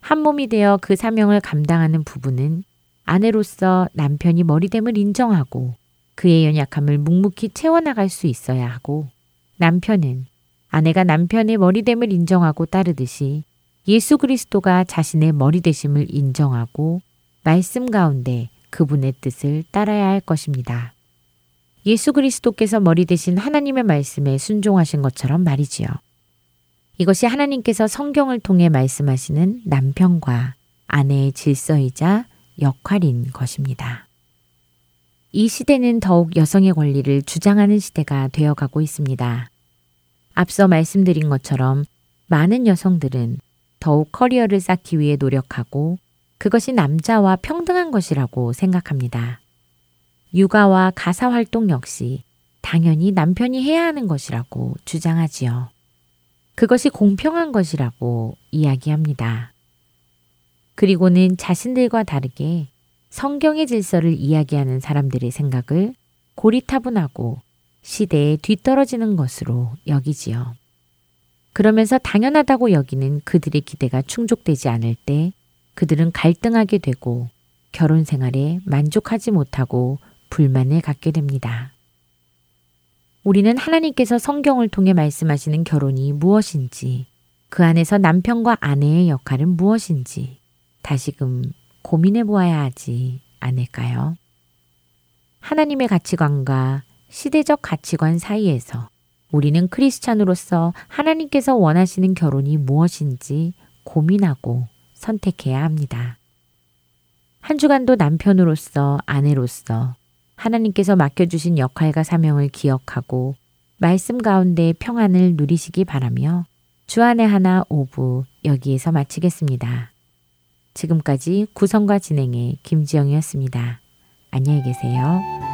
한 몸이 되어 그 사명을 감당하는 부부는 아내로서 남편이 머리됨을 인정하고 그의 연약함을 묵묵히 채워나갈 수 있어야 하고 남편은 아내가 남편의 머리됨을 인정하고 따르듯이 예수 그리스도가 자신의 머리되심을 인정하고 말씀 가운데 그분의 뜻을 따라야 할 것입니다. 예수 그리스도께서 머리 대신 하나님의 말씀에 순종하신 것처럼 말이지요. 이것이 하나님께서 성경을 통해 말씀하시는 남편과 아내의 질서이자 역할인 것입니다. 이 시대는 더욱 여성의 권리를 주장하는 시대가 되어가고 있습니다. 앞서 말씀드린 것처럼 많은 여성들은 더욱 커리어를 쌓기 위해 노력하고 그것이 남자와 평등한 것이라고 생각합니다. 육아와 가사 활동 역시 당연히 남편이 해야 하는 것이라고 주장하지요. 그것이 공평한 것이라고 이야기합니다. 그리고는 자신들과 다르게 성경의 질서를 이야기하는 사람들의 생각을 고리타분하고 시대에 뒤떨어지는 것으로 여기지요. 그러면서 당연하다고 여기는 그들의 기대가 충족되지 않을 때 그들은 갈등하게 되고 결혼 생활에 만족하지 못하고 불만을 갖게 됩니다. 우리는 하나님께서 성경을 통해 말씀하시는 결혼이 무엇인지, 그 안에서 남편과 아내의 역할은 무엇인지 다시금 고민해 보아야 하지 않을까요? 하나님의 가치관과 시대적 가치관 사이에서 우리는 크리스찬으로서 하나님께서 원하시는 결혼이 무엇인지 고민하고 선택해야 합니다. 한 주간도 남편으로서 아내로서 하나님께서 맡겨주신 역할과 사명을 기억하고 말씀 가운데 평안을 누리시기 바라며 주안의 하나 오부 여기에서 마치겠습니다. 지금까지 구성과 진행의 김지영이었습니다. 안녕히 계세요.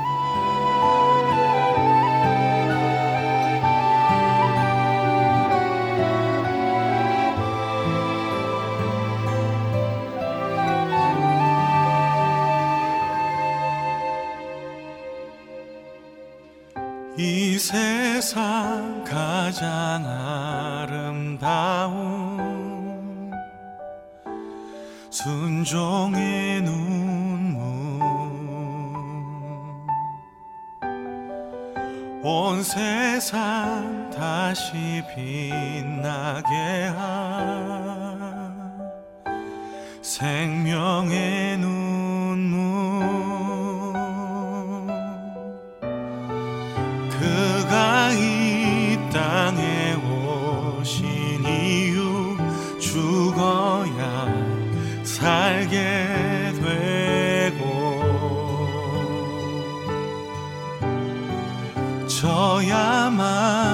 세상 가장 아름다운 순종의 눈물. 온 세상 다시 빛나게 한 생명의 눈물 오신 이유 죽어야 살게 되고 저야만